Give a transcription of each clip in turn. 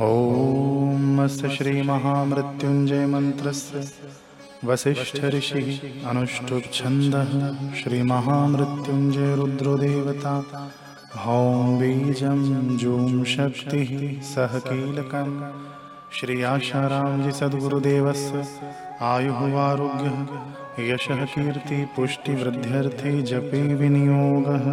ॐ अस्य श्रीमहामृत्युञ्जयमन्त्रस्य वसिष्ठऋषिः अनुष्टुप्छन्दः श्रीमहामृत्युञ्जयरुद्रोदेवता हौं बीजं जूं शक्तिः सह कीलकं श्री आशारामजि सद्गुरुदेवस्य आयुः आरोग्यः यशः कीर्तिपुष्टिवृद्ध्यर्थे जपे विनियोगः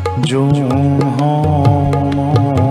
जूं ॐ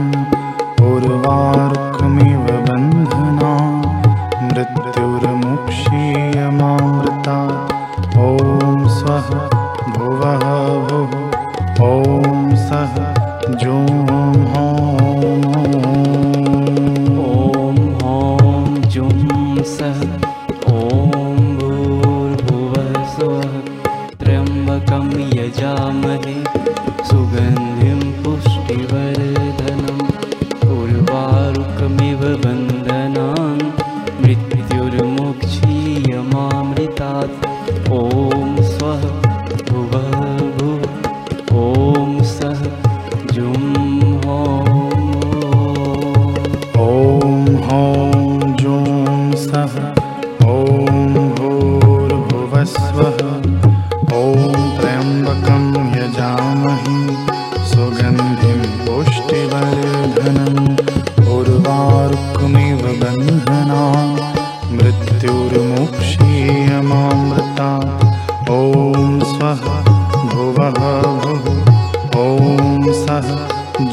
ॐ सः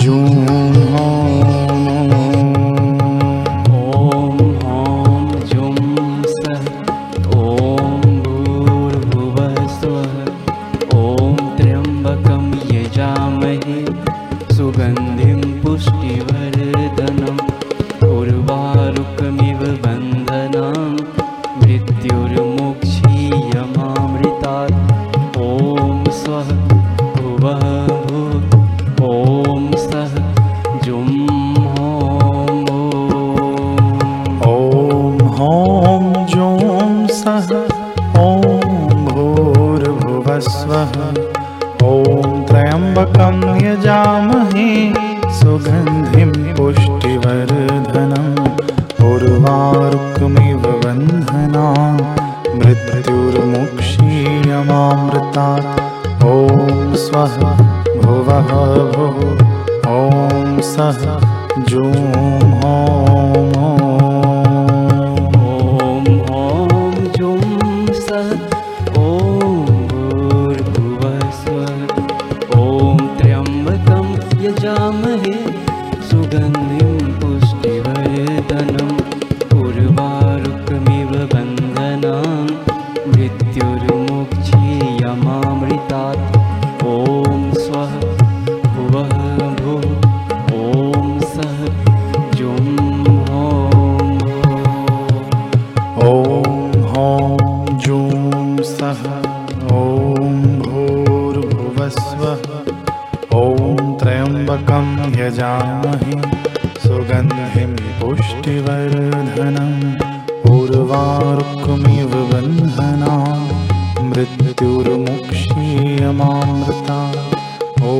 जूं ॐ हौं जुं सः ॐ भूर्भुवः स्वः ॐ त्र्यम्बकं यजामहे सुगन्धिं उर्वारुकमिव बन्धना मृत्युर्मुक्षीयमामृतात्। ॐ स्वः भुवः भुः। ॐ सः जूं यजामहे सुगन्धिं पुष्टिवर्धनम् उर्वारुकमिव बन्धना मृत्युर्मुक्षीयमामृता। ॐ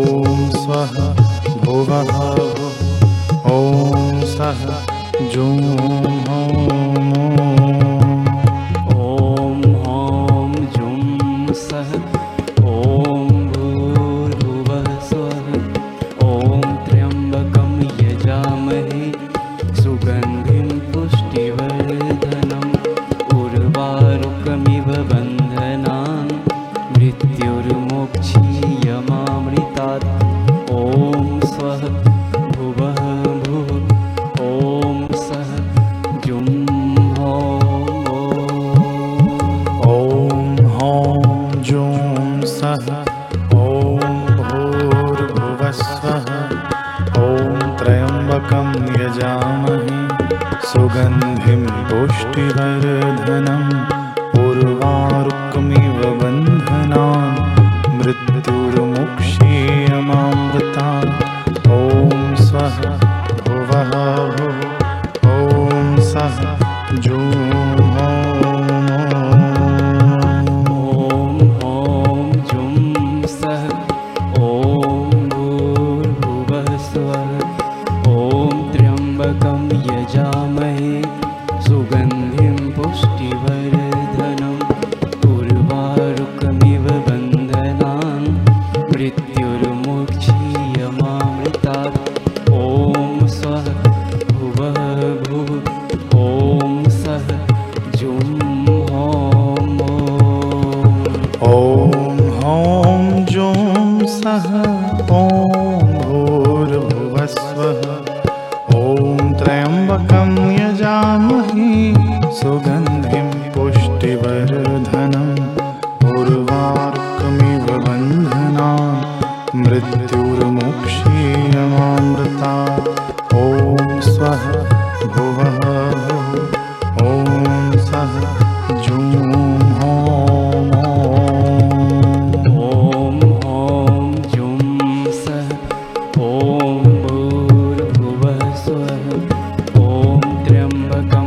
स्वः भुवः धनं पूर्वारुक्मिव बन्धनान् मृत्तुमुक्षीरमाता ॐ स्वः भुवः भुवः। ॐ भूर्भुवस्वः ॐ त्र्यम्बकं यजामहे। सुगन्धिम् त्र्यम्बक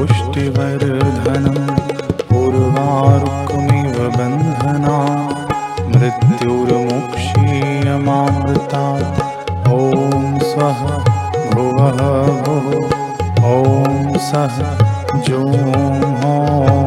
ुष्टिवर्धनम् पूर्वार्मिव बन्धना मृत्युरमुक्षीयमामृता ॐ स्वः भुवः ॐ सः जों हों।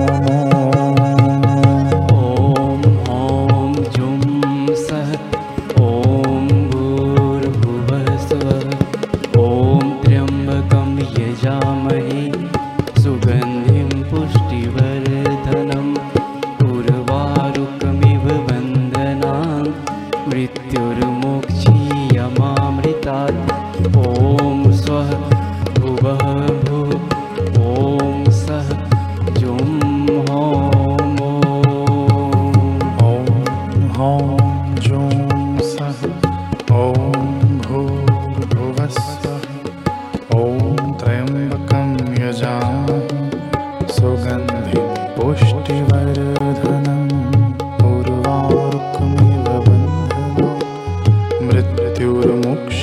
ॐ भो भुवस्व ॐ त्रयमेव कं यजामि सुगन्धिपुष्टिवर्धनं पूर्वा मृत्प्युरुमुक्ष